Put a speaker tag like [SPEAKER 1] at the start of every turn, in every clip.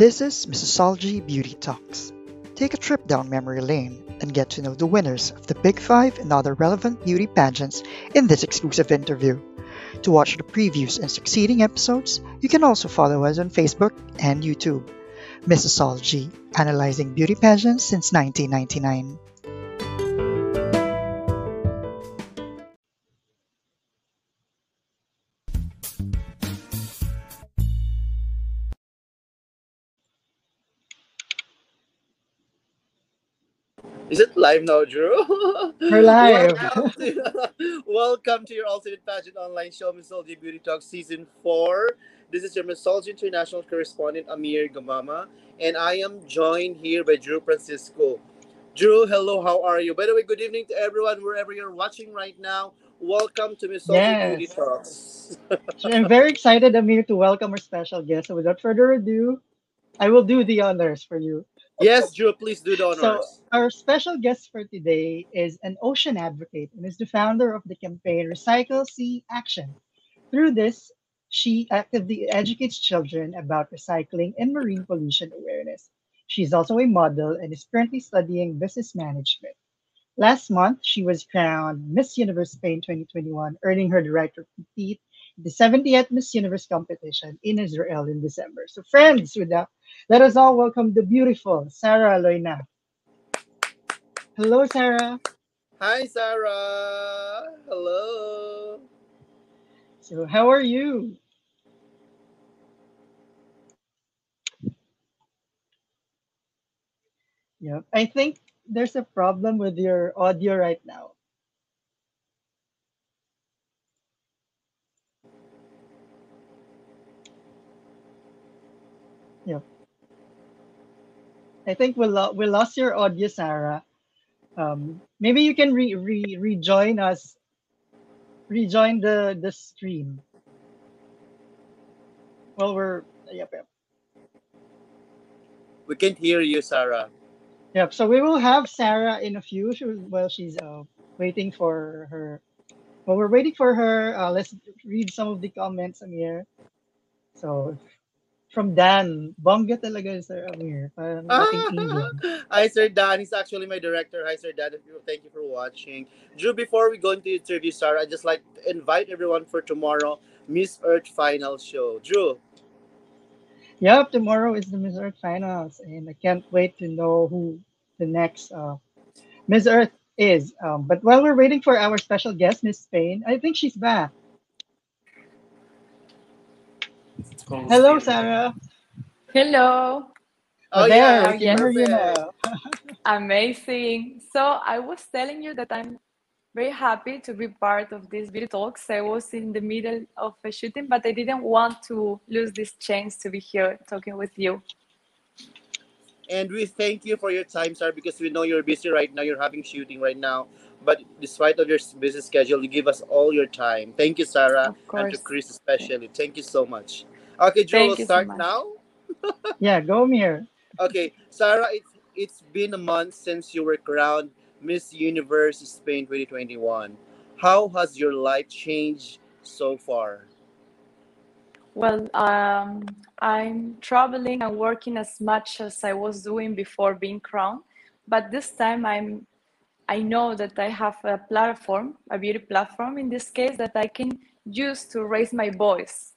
[SPEAKER 1] This is Missosology Beauty Talks. Take a trip down memory lane and get to know the winners of the Big Five and other relevant beauty pageants in this exclusive interview. To watch the previews and succeeding episodes, you can also follow us on Facebook and YouTube. Missosology, analyzing beauty pageants since 1999.
[SPEAKER 2] Live now, Drew?
[SPEAKER 3] We're live.
[SPEAKER 2] welcome, to, welcome to your Ultimate Pageant Online Show, Missosology Beauty Talk Season 4. This is your Missosology International Correspondent, Amir Gamama, and I am joined here by Drew Francisco. Drew, hello, how are you? By the way, good evening to everyone, wherever you're watching right now. Welcome to Missosology
[SPEAKER 3] Yes.
[SPEAKER 2] Beauty Talks.
[SPEAKER 3] I'm very excited, Amir, to welcome our special guest. So without further ado, I will do the honors for you.
[SPEAKER 2] Yes, Drew, please do the honors.
[SPEAKER 3] So our special guest for today is an ocean advocate and is the founder of the campaign Recycle Sea Action. Through this, she actively educates children about recycling and marine pollution awareness. She's also a model and is currently studying business management. Last month, she was crowned Miss Universe Spain 2021, earning her the right to compete in the 70th Miss Universe competition in Israel in December. So, friends, with that, let us all welcome the beautiful Sarah Loinaz. Hello, Sarah.
[SPEAKER 2] Hi, Sarah. Hello.
[SPEAKER 3] So, how are you? Yep. I think there's a problem with your audio right now. Yep. I think we lo- we lost your audio, Sarah. Um, maybe you can re- re- rejoin us, rejoin the the stream. Well, we're yep, yep.
[SPEAKER 2] We can't hear you, Sarah.
[SPEAKER 3] Yep. So we will have Sarah in a few. She, well, she's uh, waiting for her. Well, we're waiting for her. Uh, let's read some of the comments, Amir. So, from Dan, bongga talaga, Sir Amir. Parang Indian.
[SPEAKER 2] Hi, Sir Dan. He's actually my director. Hi, Sir Dan. Thank you for watching. Drew, before we go into the interview, Sarah, I'd just like to invite everyone for tomorrow, Miss Earth Final Show. Drew,
[SPEAKER 3] Yep, tomorrow is the Miss Earth finals, and I can't wait to know who the next uh, Miss Earth is. Um, but while we're waiting for our special guest, Miss Spain, I think she's back. Hello, Sarah.
[SPEAKER 4] Hello,
[SPEAKER 2] Oh,
[SPEAKER 3] there,
[SPEAKER 2] yeah,
[SPEAKER 3] we can hear you
[SPEAKER 2] perfect.
[SPEAKER 3] now.
[SPEAKER 4] amazing. So I was telling you that I'm very happy to be part of this video talks. I was in the middle of a shooting, but I didn't want to lose this chance to be here talking with you.
[SPEAKER 2] And we thank you for your time, Sarah, because we know you're busy right now. You're having shooting right now. But despite of your busy schedule, you give us all your time. Thank you, Sarah,
[SPEAKER 4] Of
[SPEAKER 2] and to. Chris especially. Thank you so much. Okay, Drew,
[SPEAKER 4] Thank
[SPEAKER 2] we'll
[SPEAKER 4] you so
[SPEAKER 2] start now.
[SPEAKER 3] Yeah, go Mir.
[SPEAKER 2] Okay, Sarah, it's it's been a month since you were crowned Miss Universe Spain 2021. How has your life changed so far?
[SPEAKER 4] Well, um, I'm traveling and working as much as I was doing before being crowned, but this time I'm I know that I have a platform, a beauty platform in this case, that I can use to raise my voice.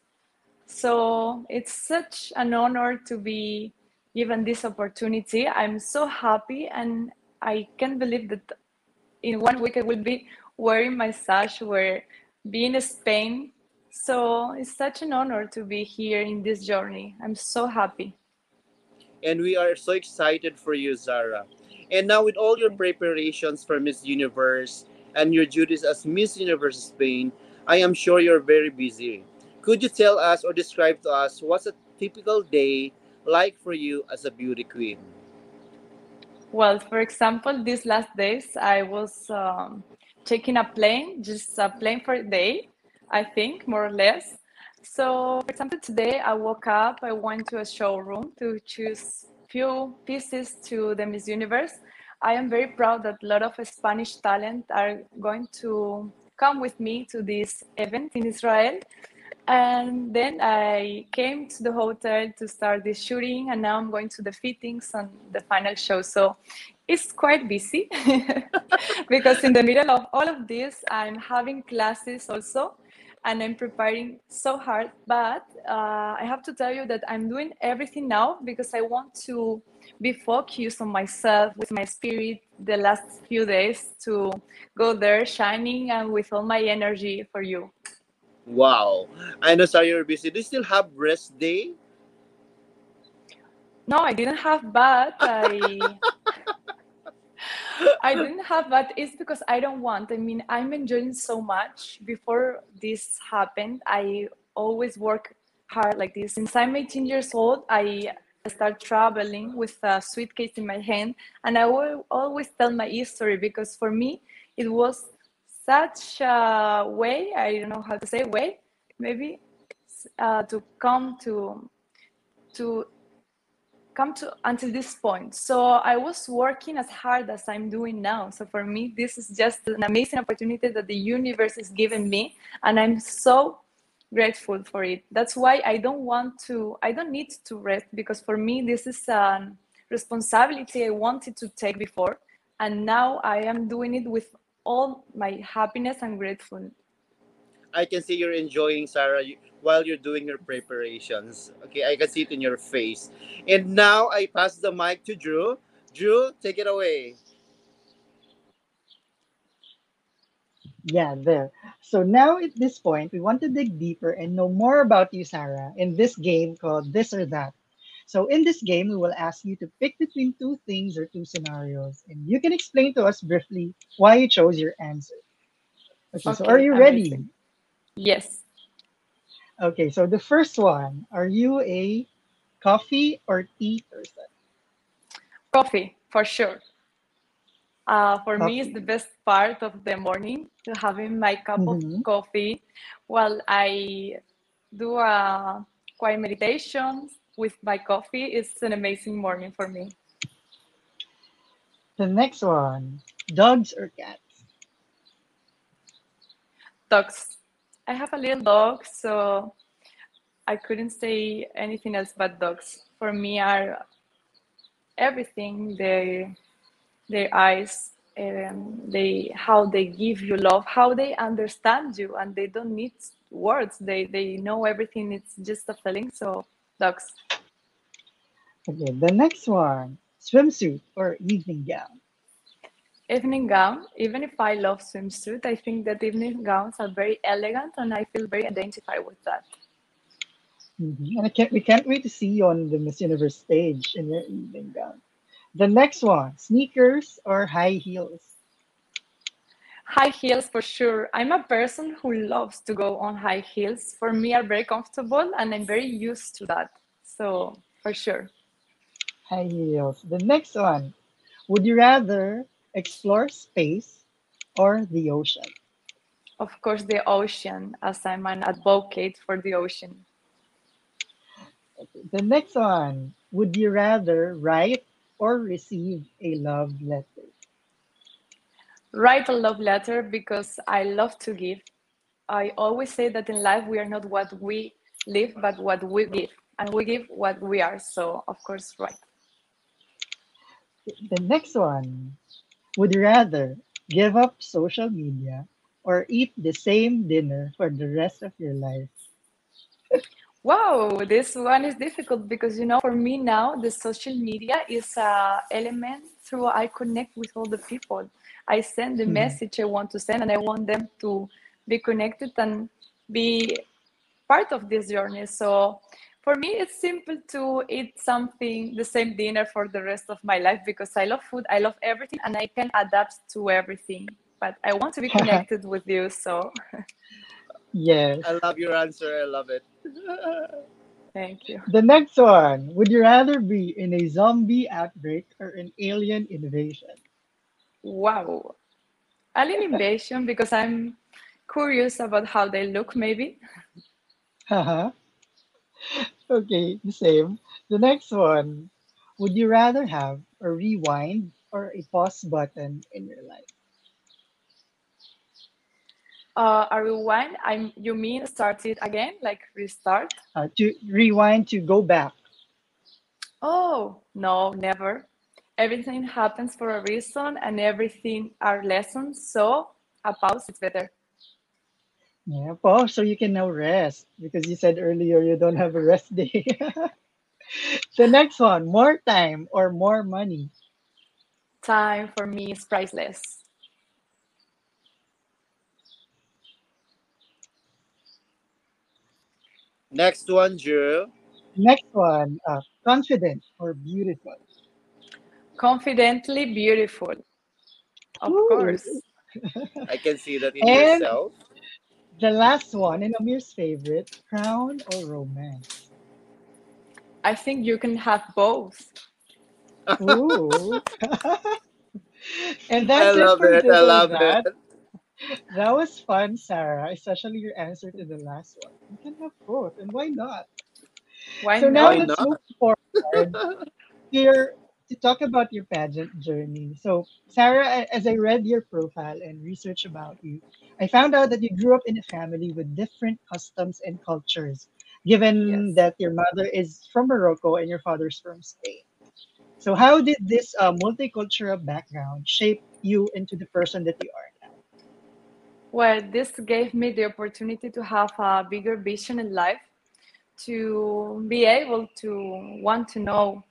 [SPEAKER 4] So it's such an honor to be given this opportunity. I'm so happy, and I can't believe that in one week I will be wearing my sash, where being in Spain. So it's such an honor to be here in this journey. I'm so happy.
[SPEAKER 2] And we are so excited for you, Sarah. And now, with all your preparations for Miss Universe and your duties as Miss Universe Spain, I am sure you're very busy. Could you tell us or describe to us what's a typical day like for you as a beauty queen?
[SPEAKER 4] Well, for example, these last days I was um, taking a plane, just a plane for a day, I think, more or less. So, for example, today I woke up, I went to a showroom to choose few pieces to the Miss Universe. I am very proud that a lot of Spanish talent are going to come with me to this event in Israel. And then I came to the hotel to start the shooting, and now I'm going to the fittings and the final show. So it's quite busy because in the middle of all of this, I'm having classes also, and I'm preparing so hard. But uh, I have to tell you that I'm doing everything now because I want to be focused on myself with my spirit the last few days to go there shining and with all my energy for you.
[SPEAKER 2] Wow. I know, sorry, you're busy. Do you still have rest day?
[SPEAKER 4] No, I didn't have, but I I didn't have, but it's because I don't want. I mean, I'm enjoying so much. Before this happened, I always work hard like this. Since I'm 18 years old, I start traveling with a suitcase in my hand, and I will always tell my history because for me it was such a way. I don't know how to say way, maybe uh, to come to to come to until this point. So I was working as hard as I'm doing now. So for me, this is just an amazing opportunity that the universe is giving me, and I'm so grateful for it. That's why I don't want to. I don't need to rest because for me, this is a responsibility I wanted to take before, and now I am doing it with all my happiness and grateful.
[SPEAKER 2] I can see you're enjoying, Sarah, you- while you're doing your preparations. Okay, I can see it in your face. And now I pass the mic to Drew. Drew, take it away.
[SPEAKER 3] Yeah, there. So now at this point, we want to dig deeper and know more about you, Sarah, in this game called This or That. So in this game, we will ask you to pick between two things or two scenarios, and you can explain to us briefly why you chose your answer. Okay, so are you ready?
[SPEAKER 4] amazing. Yes,
[SPEAKER 3] Okay, so the first one, are you a coffee or tea person?
[SPEAKER 4] coffee for sure. Uh, for me, it's the best part of the morning to having my cup of
[SPEAKER 3] hmm
[SPEAKER 4] coffee while I do a quiet meditation with my coffee. It's an amazing morning for me.
[SPEAKER 3] The next one, dogs or cats?
[SPEAKER 4] Dogs. I have a little dog, so I couldn't say anything else but dogs. For me, are everything. They, their eyes, um, they how they give you love, how they understand you, and they don't need words. They they know everything. It's just a feeling. So dogs.
[SPEAKER 3] Okay, the next one, swimsuit or evening gown?
[SPEAKER 4] Evening gown. Even if I love swimsuit, I think that evening gowns are very elegant, and I feel very identified with that.
[SPEAKER 3] Mhm. And I can't, we can't wait to see you on the Miss Universe stage in your evening gown. The next one, sneakers or high heels?
[SPEAKER 4] High heels for sure. I'm a person who loves to go on high heels. For me, are very comfortable, and I'm very used to that. So for sure.
[SPEAKER 3] High heels. The next one, would you rather explore space or the ocean?
[SPEAKER 4] Of course, the ocean, as I'm an advocate for the ocean.
[SPEAKER 3] The next one, would you rather write or receive a love letter?
[SPEAKER 4] Write a love letter because I love to give. I always say that in life we are not what we live, but what we give, and we give what we are. So, of course, right.
[SPEAKER 3] The next one, would you rather give up social media or eat the same dinner for the rest of your life?
[SPEAKER 4] Wow, this one is difficult because you know, for me now, the social media is a element through I connect with all the people. I send the
[SPEAKER 3] Mhm.
[SPEAKER 4] message I want to send, and I want them to be connected and be part of this journey. So for me, it's simple to eat something, the same dinner for the rest of my life because I love food, I love everything, and I can adapt to everything. But I want to be connected with you, so
[SPEAKER 3] yes.
[SPEAKER 2] I love your answer. I love it.
[SPEAKER 4] thank you.
[SPEAKER 3] The next one, would you rather be in a zombie outbreak or an alien invasion?
[SPEAKER 4] Wow. Alien invasion because I'm curious about how they look, maybe.
[SPEAKER 3] Uh-huh. okay, the same. The next one, would you rather have a rewind or a pause button in your life?
[SPEAKER 4] Uh, a rewind, I'm, you mean start it again, like restart?
[SPEAKER 3] Uh, to rewind to go back.
[SPEAKER 4] Oh, no, never. Everything happens for a reason and everything are lessons. So a pause is better.
[SPEAKER 3] Yeah, pause so you can now rest because you said earlier you don't have a rest day. the next one, more time or more money?
[SPEAKER 4] Time for me is priceless.
[SPEAKER 2] Next one, Drew.
[SPEAKER 3] Next one, uh, confident or beautiful?
[SPEAKER 4] Confidently beautiful. Of
[SPEAKER 3] Ooh.
[SPEAKER 4] course.
[SPEAKER 2] I can see that in
[SPEAKER 3] And-
[SPEAKER 2] yourself.
[SPEAKER 3] The last one, and Amir's favorite, crown or romance?
[SPEAKER 4] I think you can have both.
[SPEAKER 3] Ooh. and
[SPEAKER 2] I
[SPEAKER 3] that's
[SPEAKER 2] love
[SPEAKER 3] it for
[SPEAKER 2] it. I love
[SPEAKER 3] Matt.
[SPEAKER 2] it.
[SPEAKER 3] That was fun, Sarah, especially your answer to the last one. You can have both, and why not?
[SPEAKER 4] Why not?
[SPEAKER 3] so now
[SPEAKER 4] not?
[SPEAKER 2] Why
[SPEAKER 3] let's
[SPEAKER 2] not?
[SPEAKER 3] move forward here to talk about your pageant journey. So, Sarah, as I read your profile and research about you, I found out that you grew up in a family with different customs and cultures, given
[SPEAKER 4] Yes.
[SPEAKER 3] that your mother is from Morocco and your father's from Spain. So, how did this uh, multicultural background shape you into the person that you are now?
[SPEAKER 4] Well, this gave me the opportunity to have a bigger vision in life, to be able to want to know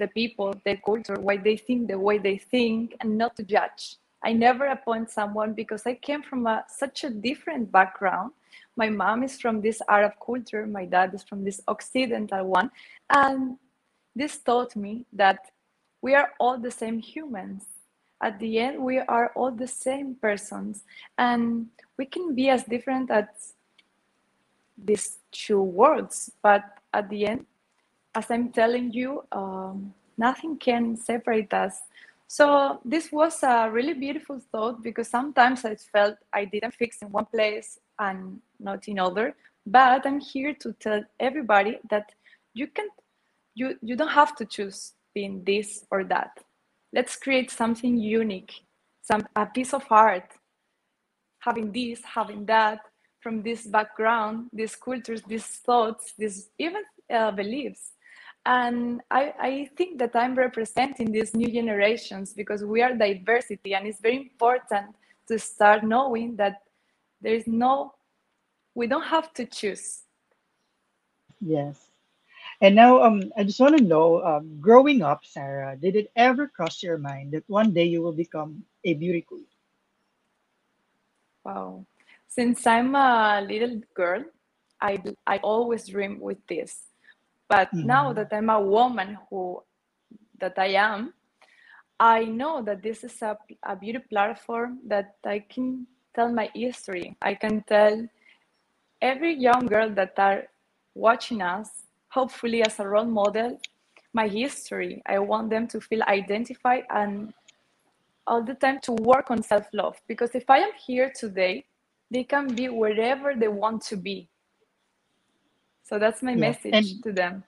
[SPEAKER 4] the people, the culture, why they think the way they think, and not to judge. I never appoint someone because I came from a, such a different background. My mom is from this Arab culture, my dad is from this Occidental one. And this taught me that we are all the same humans. At the end, we are all the same persons. And we can be as different as these two words, but at the end, as I'm telling you, um, nothing can separate us. So this was a really beautiful thought because sometimes I felt I didn't fix in one place and not in other. But I'm here to tell everybody that you can, you you don't have to choose being this or that. Let's create something unique, some a piece of art, having this, having that, from this background, these cultures, these thoughts, these even uh, beliefs. And I, I think that I'm representing these new generations because we are diversity, and it's very important to start knowing that there is no, we don't have to choose.
[SPEAKER 3] Yes. And now, um, I just want to know, um, growing up, Sarah, did it ever cross your mind that one day you will become a beauty queen?
[SPEAKER 4] Wow. Since I'm a little girl, I, I always dream with this. But now
[SPEAKER 3] Mhm.
[SPEAKER 4] that I'm a woman who that I am, I know that this is a, a beauty platform that I can tell my history. I can tell every young girl that are watching us, hopefully as a role model, my history. I want them to feel identified and all the time to work on self-love. Because if I am here today, they can be wherever they want to be. So that's my
[SPEAKER 3] Yeah.
[SPEAKER 4] message
[SPEAKER 3] And
[SPEAKER 4] to them.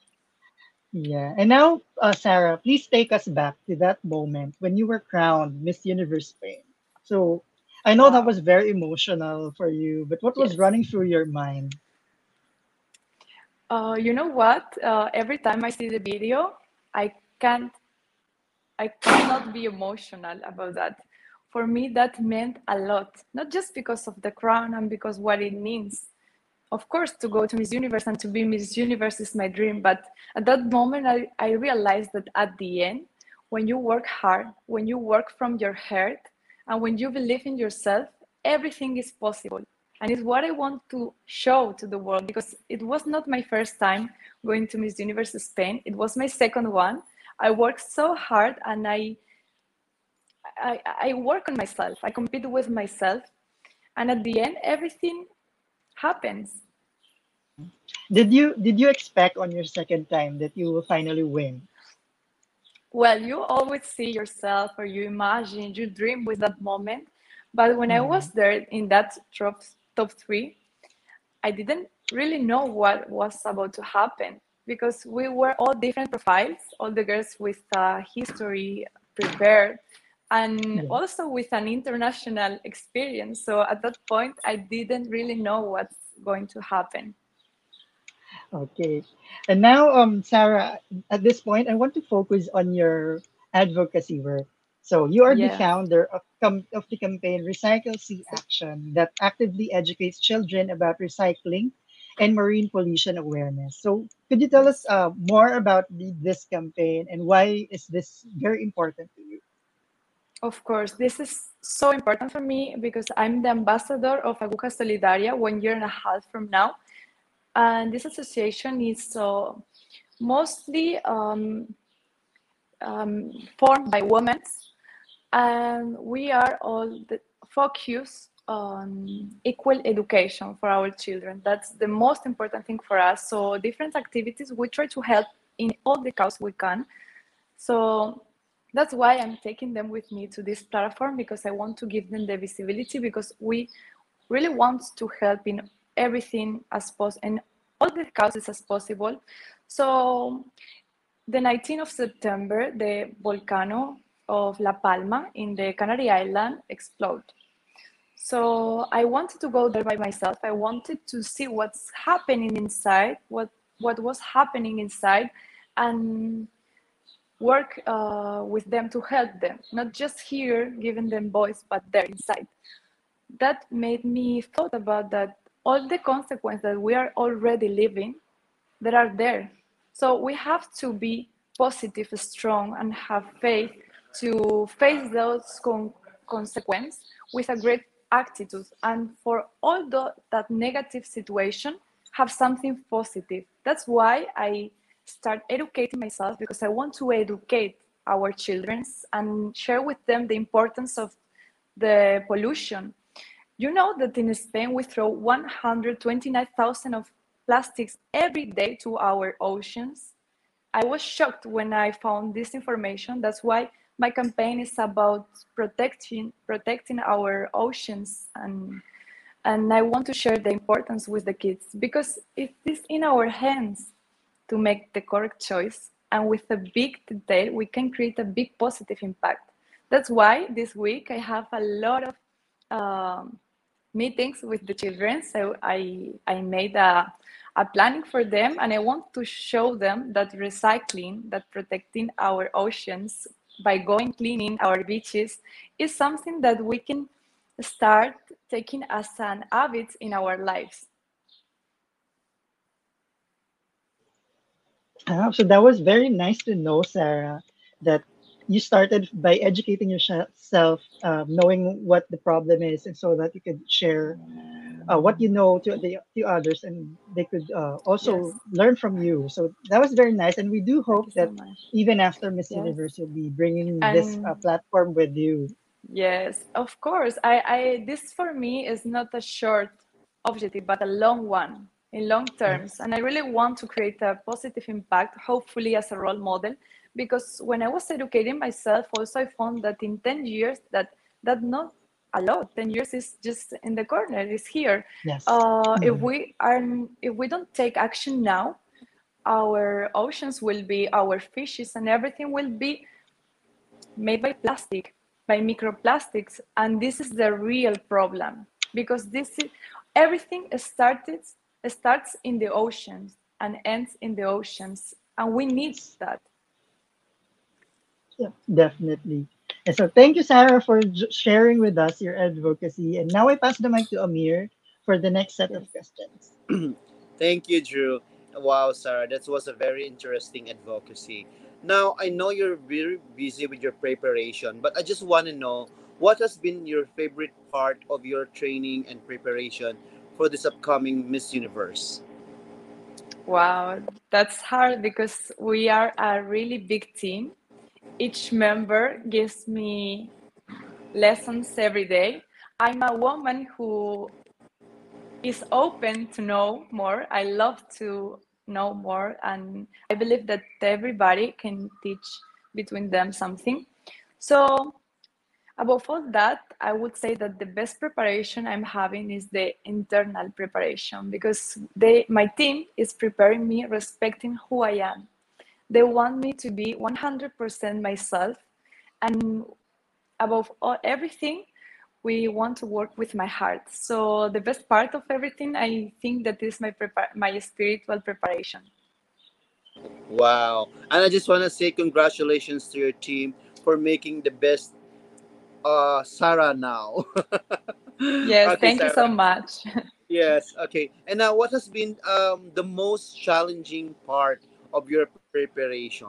[SPEAKER 3] yeah, and now, uh, Sarah, please take us back to that moment when you were crowned Miss Universe Spain. So I know that was very emotional for you, but what was running through your mind?
[SPEAKER 4] Uh, you know what? Uh, every time I see the video, I can't, I cannot be emotional about that. For me, that meant a lot, not just because of the crown and because what it means. Of course, to go to Miss Universe and to be Miss Universe is my dream. But at that moment, I, I realized that at the end, when you work hard, when you work from your heart, and when you believe in yourself, everything is possible. And it's what I want to show to the world because it was not my first time going to Miss Universe Spain. It was my second one. I worked so hard and I, I, I work on myself. I compete with myself. And at the end, everything happens.
[SPEAKER 3] Did you did you expect on your second time that you will finally win?
[SPEAKER 4] Well, you always see yourself or you imagine, you dream with that moment. But when I was there in that top, top three, I didn't really know what was about to happen because we were all different profiles, all the girls with uh, history prepared. And
[SPEAKER 3] Yeah.
[SPEAKER 4] also with an international experience. So at that point, I didn't really know what's going to happen.
[SPEAKER 3] Okay. And now, um, Sarah, at this point, I want to focus on your advocacy work. So you are the founder of, of the campaign Recycle Sea Action that actively educates children about recycling and marine pollution awareness. So could you tell us uh, more about the, this campaign and why is this very important?
[SPEAKER 4] Of course, this is so important for me because I'm the ambassador of Aguja Solidaria one year and a half from now. And this association is uh, mostly um, um, formed by women. And we are all the focus on equal education for our children. That's the most important thing for us. So different activities, we try to help in all the cause we can. So that's why I'm taking them with me to this platform because I want to give them the visibility because we really want to help in everything as possible and all the causes as possible. So the 19th of September, the volcano of La Palma in the Canary Island exploded. So I wanted to go there by myself. I wanted to see what's happening inside, what what was happening inside, and work uh, with them to help them, not just here giving them voice, but there inside. That made me thought about that all the consequences that we are already living that are there. So we have to be positive, strong, and have faith to face those con- consequences with a great attitude. And for all the, that negative situation, have something positive. That's why I start educating myself because I want to educate our children and share with them the importance of the pollution. You know that in Spain we throw 129,000 of plastics every day to our oceans. I was shocked when I found this information. That's why my campaign is about protecting protecting our oceans and and I want to share the importance with the kids because it is in our hands to make the correct choice and with a big detail we can create a big positive impact. That's why this week i have a lot of um, meetings with the children so i i made a, a planning for them and i want to show them that recycling that protecting our oceans by going cleaning our beaches is something that we can start taking as an habit in our lives
[SPEAKER 3] So that was very nice to know, Sarah, that you started by educating yourself, um, knowing what the problem is, and so that you could share uh, what you know to the to others, and they could uh, also
[SPEAKER 4] yes
[SPEAKER 3] learn from you. So that was very nice, and we do hope that
[SPEAKER 4] much
[SPEAKER 3] even after Miss
[SPEAKER 4] yes
[SPEAKER 3] Universe, you'll be bringing this uh, platform with you.
[SPEAKER 4] Yes, of course. I, I this for me is not a short objective, but a long one in long terms. And I really want to create a positive impact, hopefully as a role model. Because when I was educating myself, also I found that in 10 years that that not a lot. 10 years is just in the corner, is here.
[SPEAKER 3] Yes.
[SPEAKER 4] Uh, if
[SPEAKER 3] Mhm.
[SPEAKER 4] we are if we don't take action now, our oceans will be our fishes and everything will be made by plastic, by microplastics, and this is the real problem because this is everything started starts in the oceans and ends in the oceans, and we need that.
[SPEAKER 3] Yeah, definitely. And so thank you, Sarah, for sharing with us your advocacy. And now I pass the mic to Amir for the next set
[SPEAKER 4] Yes.
[SPEAKER 3] of questions.
[SPEAKER 2] Thank you, Drew. Wow, Sarah, that was a very interesting advocacy. Now, I know you're very busy with your preparation, but I just want to know what has been your favorite part of your training and preparation for this upcoming Miss Universe?
[SPEAKER 4] Wow, that's hard because we are a really big team. Each member gives me lessons every day. I'm a woman who is open to know more. I love to know more, and I believe that everybody can teach between them something. So, above all that, I would say that the best preparation I'm having is the internal preparation because they, my team is preparing me respecting who I am. They want me to be 100% myself, and above all, everything, we want to work with my heart. So the best part of everything, I think that is my my spiritual preparation.
[SPEAKER 2] Wow. And I just want to say congratulations to your team for making the best uh Sarah now.
[SPEAKER 4] Yes,
[SPEAKER 2] okay,
[SPEAKER 4] thank you so much.
[SPEAKER 2] Yes, okay. And now what has been um the most challenging part of your preparation?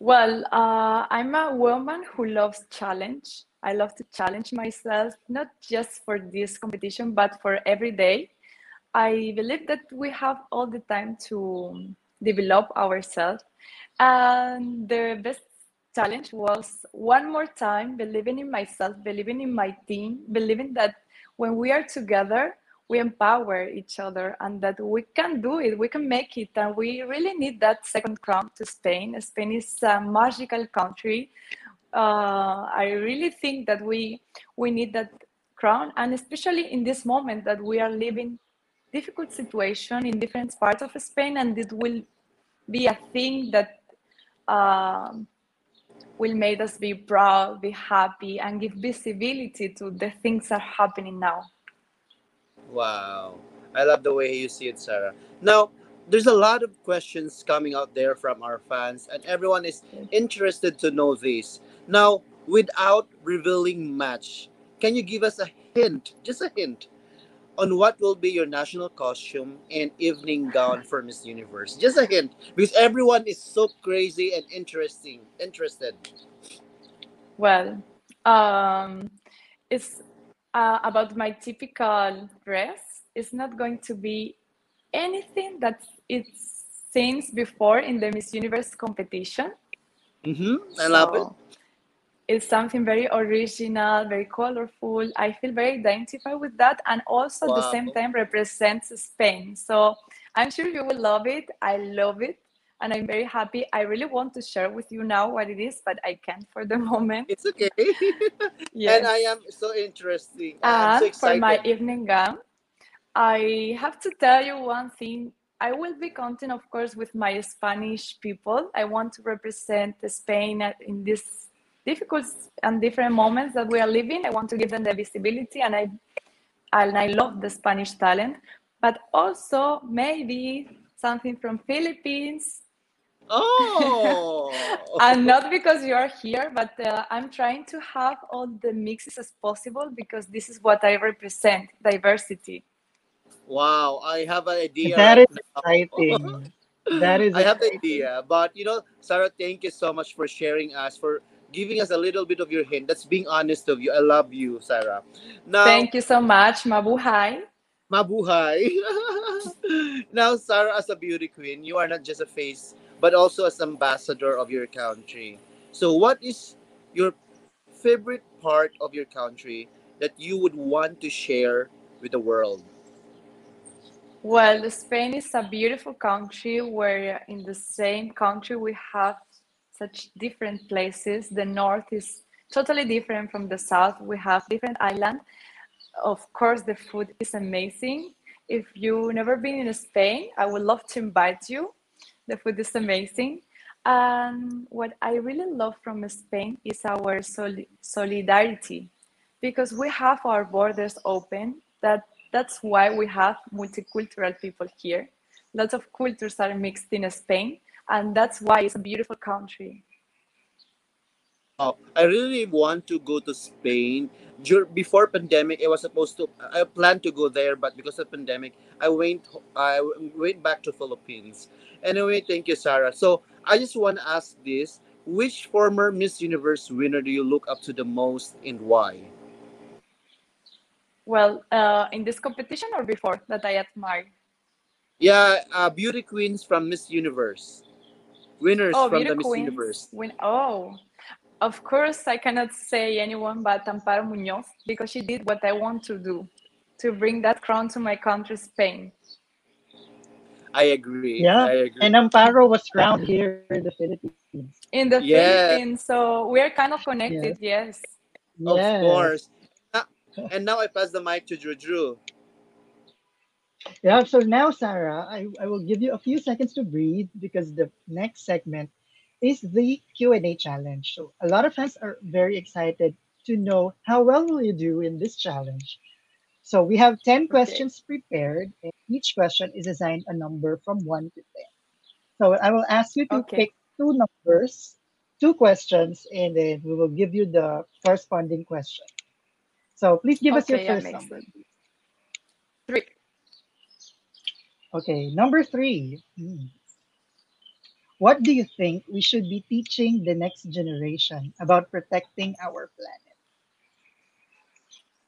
[SPEAKER 4] Well, uh, I'm a woman who loves challenge. I love to challenge myself, not just for this competition, but for every day. I believe that we have all the time to develop ourselves. And the best challenge was one more time believing in myself, believing in my team, believing that when we are together, we empower each other and that we can do it, we can make it. And we really need that second crown to Spain. Spain is a magical country. Uh, I really think that we we need that crown, and especially in this moment that we are living difficult situation in different parts of Spain, and it will be a thing that um, will make us be proud, be happy, and give visibility to the things that are happening now.
[SPEAKER 2] Wow. I love the way you see it, Sarah. Now, there's a lot of questions coming out there from our fans, and everyone is interested to know this. Now, without revealing much, can you give us a hint, just a hint, on what will be your national costume and evening gown for Miss Universe? Just a hint, because everyone is so crazy and interesting, interested.
[SPEAKER 4] Well, um, it's uh, about my typical dress. It's not going to be anything that it's seen before in the Miss Universe competition.
[SPEAKER 2] Mm-hmm. I love it.
[SPEAKER 4] It's something very original, very colorful. I feel very identified with that, and also at the same time represents Spain. So I'm sure you will love it. I love it, and I'm very happy. I really want to share with you now what it is, but I can't for the moment.
[SPEAKER 2] It's okay.
[SPEAKER 4] Yes.
[SPEAKER 2] And I am so interesting. I'm so
[SPEAKER 4] for my evening gown, I have to tell you one thing. I will be counting, of course, with my Spanish people. I want to represent Spain in these difficult and different moments that we are living. I want to give them the visibility, and I and I love the Spanish talent, but also maybe something from Philippines,
[SPEAKER 2] Oh,
[SPEAKER 4] and not because you are here, but uh, I'm trying to have all the mixes as possible because this is what I represent diversity.
[SPEAKER 2] wow! I have an idea
[SPEAKER 3] That
[SPEAKER 2] right
[SPEAKER 3] is
[SPEAKER 2] now.
[SPEAKER 3] exciting. That is
[SPEAKER 2] I have the idea, but you know, Sarah, thank you so much for sharing us, for giving us a little bit of your hint. That's being honest of you. I love you, Sarah. Now,
[SPEAKER 4] Thank you so much, Mabuhay.
[SPEAKER 2] mabuhay. now, Sarah, as a beauty queen, you are not just a face, but also as ambassador of your country. So, what is your favorite part of your country that you would want to share with the world?
[SPEAKER 4] Well, Spain is a beautiful country where in the same country we have such different places. The north is totally different from the south. We have different islands. Of course, the food is amazing. If you've never been in Spain, I would love to invite you. The food is amazing. And what I really love from Spain is our soli- solidarity because we have our borders open. That that's why we have multicultural people here. Lots of cultures are mixed in Spain, and that's why it's a beautiful country.
[SPEAKER 2] Oh, I really want to go to Spain. Dur- before pandemic, I was supposed to. I planned to go there, but because of pandemic, I went. I went back to Philippines. Anyway, thank you, Sarah. So I just want to ask this: Which former Miss Universe winner do you look up to the most, and why?
[SPEAKER 4] Well, uh, in this competition or before that I admire.
[SPEAKER 2] Yeah, uh, beauty queens from Miss Universe, winners
[SPEAKER 4] Oh,
[SPEAKER 2] from the Miss
[SPEAKER 4] queens.
[SPEAKER 2] Universe.
[SPEAKER 4] Win- oh, of course I cannot say anyone but Amparo Muñoz because she did what I want to do, to bring that crown to my country, Spain.
[SPEAKER 2] I agree.
[SPEAKER 3] Yeah,
[SPEAKER 2] I agree.
[SPEAKER 3] And Amparo was crowned here in the Philippines.
[SPEAKER 4] In the
[SPEAKER 2] Yeah.
[SPEAKER 4] Philippines, so we're kind of connected. Yes.
[SPEAKER 2] Of
[SPEAKER 3] Yes.
[SPEAKER 2] course. And now I pass the mic to Drew Drew.
[SPEAKER 3] Yeah, so now, Sarah, I, I will give you a few seconds to breathe because the next segment is the Q&A challenge. So a lot of us are very excited to know how well will you do in this challenge. So we have 10 questions prepared and each question is assigned a number from 1 to 10. So I will ask you to
[SPEAKER 4] Okay.
[SPEAKER 3] pick two numbers, two questions, and then we will give you the corresponding question. So please give us your
[SPEAKER 4] Okay,
[SPEAKER 3] first number.
[SPEAKER 4] Three.
[SPEAKER 3] Okay, number three. Hmm. What do you think we should be teaching the next generation about protecting our planet?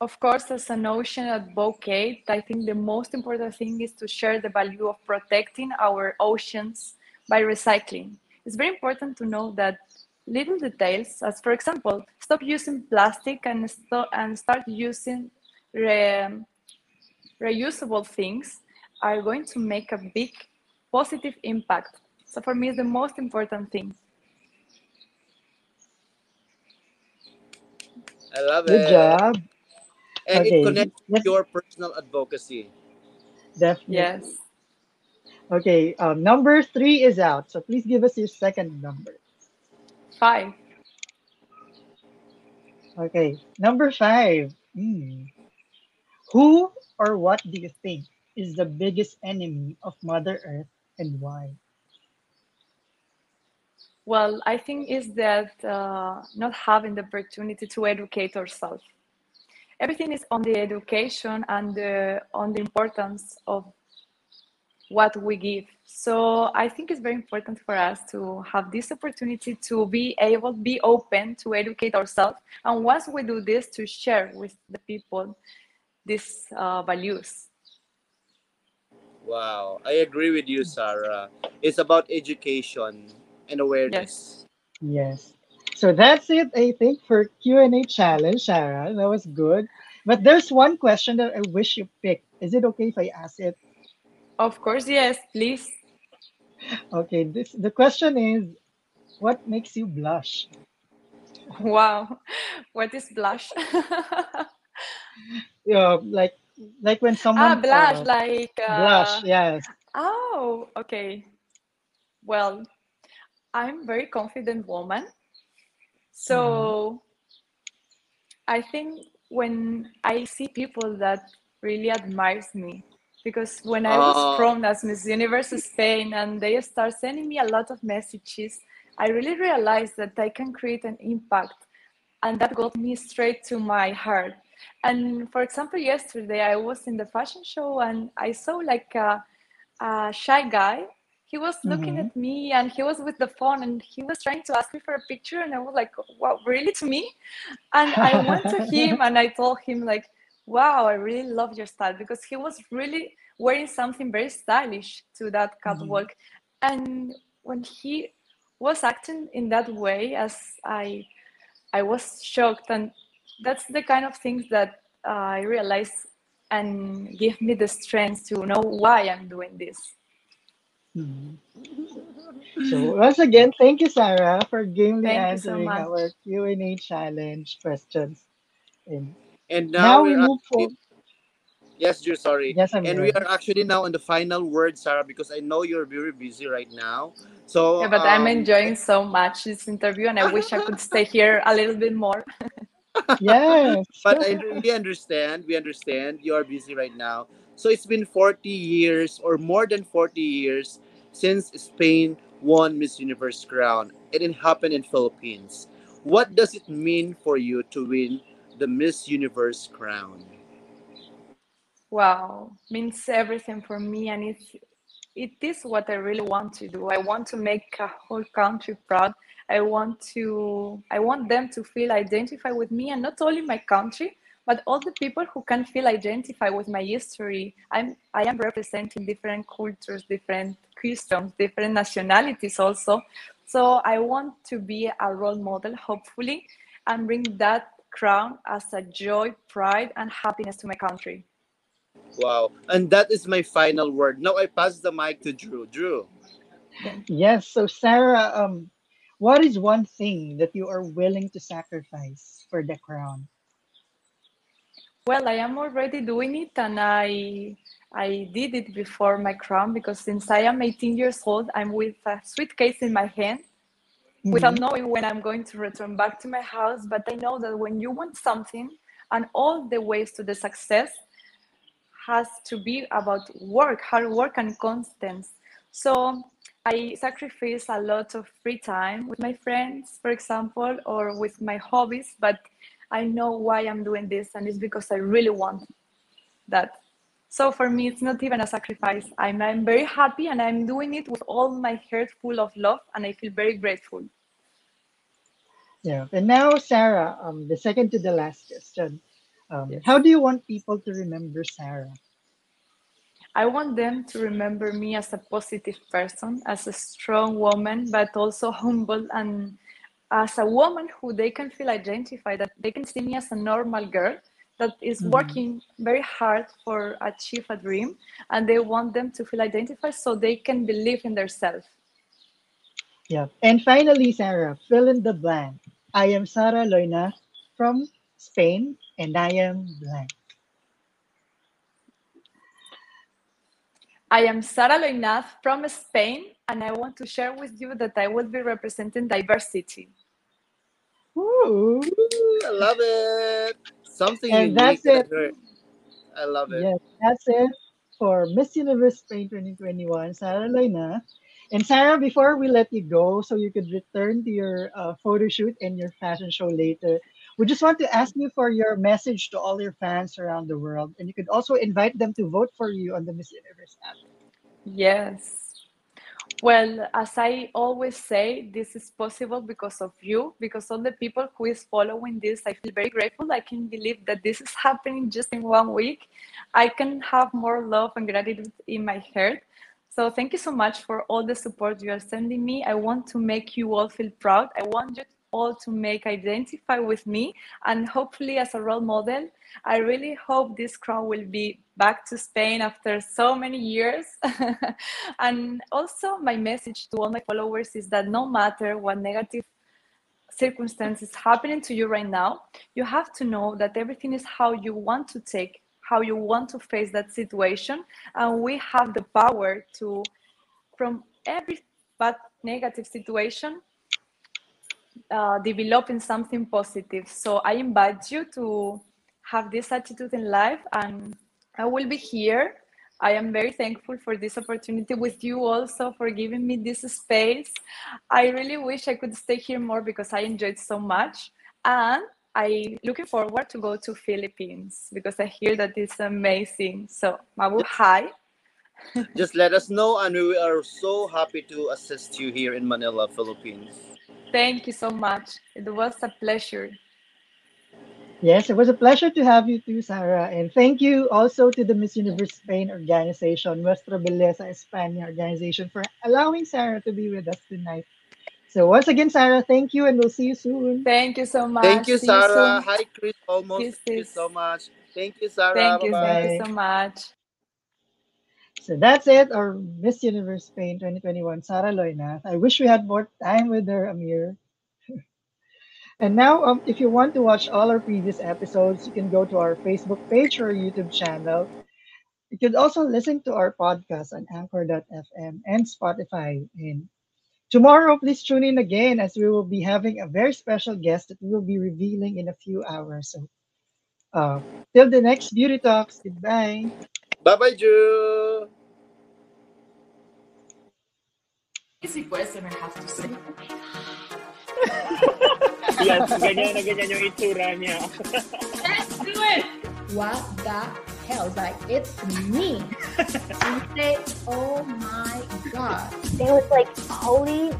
[SPEAKER 4] Of course, as an ocean advocate, I think the most important thing is to share the value of protecting our oceans by recycling. It's very important to know that little details, as for example, stop using plastic and, sto- and start using re- reusable things, are going to make a big positive impact. So for me, it's the most important thing.
[SPEAKER 2] I love
[SPEAKER 3] Good
[SPEAKER 2] it.
[SPEAKER 3] Good job.
[SPEAKER 2] And
[SPEAKER 3] Okay,
[SPEAKER 2] it connects to
[SPEAKER 3] let's-
[SPEAKER 2] your personal advocacy.
[SPEAKER 3] Definitely.
[SPEAKER 4] Yes.
[SPEAKER 3] Okay, um, number three is out. So please give us your second number.
[SPEAKER 4] Five.
[SPEAKER 3] Okay, number five. Hmm. Who or what do you think is the biggest enemy of Mother Earth and why?
[SPEAKER 4] Well, I think is that uh, not having the opportunity to educate ourselves. Everything is on the education and on the importance of what we give. So I think it's very important for us to have this opportunity to be able, be open to educate ourselves, and once we do this, to share with the people these uh, values.
[SPEAKER 2] Wow. I agree with you, Sarah. It's about education and awareness.
[SPEAKER 3] Yes. yes. So that's it, I think, for Q&A challenge, Sarah. That was good. But there's one question that I wish you picked. Is it okay if I ask it?
[SPEAKER 4] Of course, yes, please.
[SPEAKER 3] Okay, this the question is, what makes you blush?
[SPEAKER 4] Wow, what is blush?
[SPEAKER 3] Yeah, like like when someone
[SPEAKER 4] ah, blush,
[SPEAKER 3] uh,
[SPEAKER 4] like uh,
[SPEAKER 3] blush, yes.
[SPEAKER 4] Oh, okay. Well, I'm very confident woman. So I think when I see people that really admires me, because when I was
[SPEAKER 2] Oh.
[SPEAKER 4] crowned as Miss Universe Spain and they start sending me a lot of messages, I really realized that I can create an impact and that got me straight to my heart. And for example, yesterday I was in the fashion show and I saw like a, a shy guy. He was looking
[SPEAKER 3] Mhm.
[SPEAKER 4] at me and he was with the phone and he was trying to ask me for a picture and I was like, wow, really to me? And I went to him and I told him like, wow, I really love your style because he was really wearing something very stylish to that catwalk. And when he was acting in that way, as I I was shocked, and that's the kind of things that uh, I realize and give me the strength to know why I'm doing this.
[SPEAKER 3] Mhm. So once again, thank you, Sarah, for gamely
[SPEAKER 4] Thank you so
[SPEAKER 3] answering our Q and A challenge questions. And
[SPEAKER 2] And
[SPEAKER 3] now,
[SPEAKER 2] now,
[SPEAKER 3] we move
[SPEAKER 2] actually,
[SPEAKER 3] forward.
[SPEAKER 2] yes, Drew, sorry.
[SPEAKER 3] Yes, I'm
[SPEAKER 2] and we are actually now on the final word, Sarah, because I know you're very busy right now. So
[SPEAKER 4] Yeah, but I'm
[SPEAKER 2] um,
[SPEAKER 4] enjoying so much this interview, and I wish I could stay here a little bit more.
[SPEAKER 3] Yes.
[SPEAKER 2] but I, we understand we understand you are busy right now so it's been 40 years or more than 40 years since spain won miss universe crown and it happened in philippines what does it mean for you to win the miss universe crown
[SPEAKER 4] Wow, means everything for me, and it's it is what I really want to do. I want to make a whole country proud. I want to I want them to feel identified with me, and not only my country, but all the people who can feel identified with my history. I'm I am representing different cultures, different customs, different nationalities also. So I want to be a role model, hopefully, and bring that crown as a joy, pride, and happiness to my country.
[SPEAKER 2] wow and that is my final word now i pass the mic to drew drew
[SPEAKER 3] Yes. So Sarah, um, what is one thing that you are willing to sacrifice for the crown?
[SPEAKER 4] Well, I am already doing it, and I I did it before my crown because since I am 18 years old, I'm with a suitcase in my hand, without
[SPEAKER 3] Mhm.
[SPEAKER 4] knowing when I'm going to return back to my house. But I know that when you want something, and all the ways to the success has to be about work, hard work, and constance. So I sacrifice a lot of free time with my friends, for example, or with my hobbies, but I know why I'm doing this, and it's because I really want that. So for me, it's not even a sacrifice. I'm, I'm very happy and I'm doing it with all my heart full of love, and I feel very grateful.
[SPEAKER 3] Yeah. And now, Sarah, um, the second to the last question. Um,
[SPEAKER 4] Yes.
[SPEAKER 3] How do you want people to remember Sarah?
[SPEAKER 4] I want them to remember me as a positive person, as a strong woman, but also humble and as a woman who they can feel identified, that they can see me as a normal girl that is
[SPEAKER 3] Mhm.
[SPEAKER 4] working very hard for achieve a dream and they want them to feel identified so they can believe in themselves.
[SPEAKER 3] Yeah. And finally, Sarah, fill in the blank. I am Sarah Loinaz from Spain, and I am blank.
[SPEAKER 4] I am Sarah Loinaz from Spain and I want to share with you that I will be representing diversity.
[SPEAKER 3] Ooh.
[SPEAKER 2] Ooh, I love it. Something
[SPEAKER 3] And
[SPEAKER 2] unique.
[SPEAKER 3] that's it.
[SPEAKER 2] I love it.
[SPEAKER 3] Yes, that's it for Miss Universe Spain 2021, Sarah Loinaz. And Sarah, before we let you go, so you could return to your uh, photo shoot and your fashion show later, we just want to ask you for your message to all your fans around the world. And you could also invite them to vote for you on the Miss Universe app.
[SPEAKER 4] Yes. Well, as I always say, this is possible because of you, because all the people who is following this, I feel very grateful. I can believe that this is happening just in one week. I can have more love and gratitude in my heart. So thank you so much for all the support you are sending me. I want to make you all feel proud. I want you all to make identify with me and hopefully as a role model. I really hope this crown will be back to Spain after so many years. and also, my message to all my followers is that no matter what negative circumstances happening to you right now, you have to know that everything is how you want to take, how you want to face that situation. And we have the power to, from every bad negative situation, uh, developing something positive. So I invite you to have this attitude in life, and I will be here. I am very thankful for this opportunity with you also for giving me this space. I really wish I could stay here more because I enjoyed so much. And I looking forward to go to Philippines because I hear that it's amazing. So Mabuhay.
[SPEAKER 2] Just let us know, and we are so happy to assist you here in Manila, Philippines.
[SPEAKER 4] Thank you so much. It was a pleasure.
[SPEAKER 3] Yes, it was a pleasure to have you too, Sarah. And thank you also to the Miss Universe Spain organization, Nuestra Belleza España organization, for allowing Sarah to be with us tonight. So once again, Sarah, thank you, and we'll see you soon.
[SPEAKER 4] Thank you so much.
[SPEAKER 2] Thank you,
[SPEAKER 4] See
[SPEAKER 2] Sarah.
[SPEAKER 4] soon.
[SPEAKER 2] Hi, Chris. Almost. Thank you so much. Thank you, Sarah.
[SPEAKER 4] Thank you.
[SPEAKER 2] Bye-bye.
[SPEAKER 4] Thank you so much.
[SPEAKER 3] So that's it, our Miss Universe Spain 2021, Sarah Loinaz. I wish we had more time with her, Amir. and now, um, if you want to watch all our previous episodes, you can go to our Facebook page or YouTube channel. You could also listen to our podcast on Anchor.fm and Spotify. And tomorrow, please tune in again as we will be having a very special guest that we will be revealing in a few hours. So, uh, till the next Beauty Talks, goodbye.
[SPEAKER 2] Bye-bye, Drew.
[SPEAKER 5] Easy question, I have to say.
[SPEAKER 6] Yan, ganyan na ganyan yung itsura niya.
[SPEAKER 5] Let's do it! What the hell? Like, it's me. and say, oh my god.
[SPEAKER 7] They was like, holy,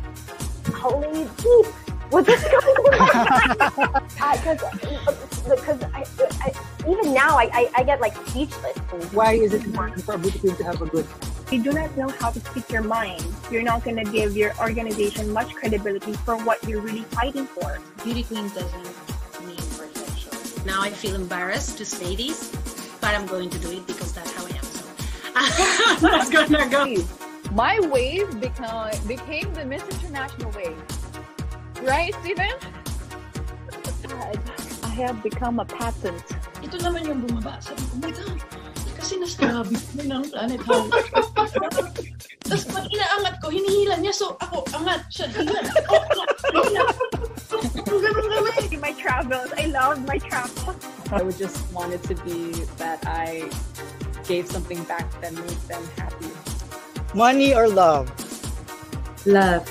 [SPEAKER 7] holy deep. What's this going on? Because uh, because I, I, even now I, I, I get like speechless.
[SPEAKER 3] Why is it important for a beauty queen to have a good
[SPEAKER 8] you do not know how to speak your mind, you're not going to give your organization much credibility for what you're really fighting for.
[SPEAKER 9] Beauty queen doesn't mean perfection. Now I feel embarrassed to say this, but I'm going to do it because that's how I am. So that's gonna go.
[SPEAKER 10] My wave became became the Miss International wave. Right, Steven?
[SPEAKER 8] I, I have become a patent.
[SPEAKER 5] ito naman yung bumaba. Sabi ko, oh my God, kasi nasabi mo ng planet how. Tapos pag inaangat ko, hinihila niya. So ako, angat, siya hilan. Oh,
[SPEAKER 8] my travels. I love my travels.
[SPEAKER 11] I would just want it to be that I gave something back that made them happy.
[SPEAKER 3] Money or love?
[SPEAKER 11] Love.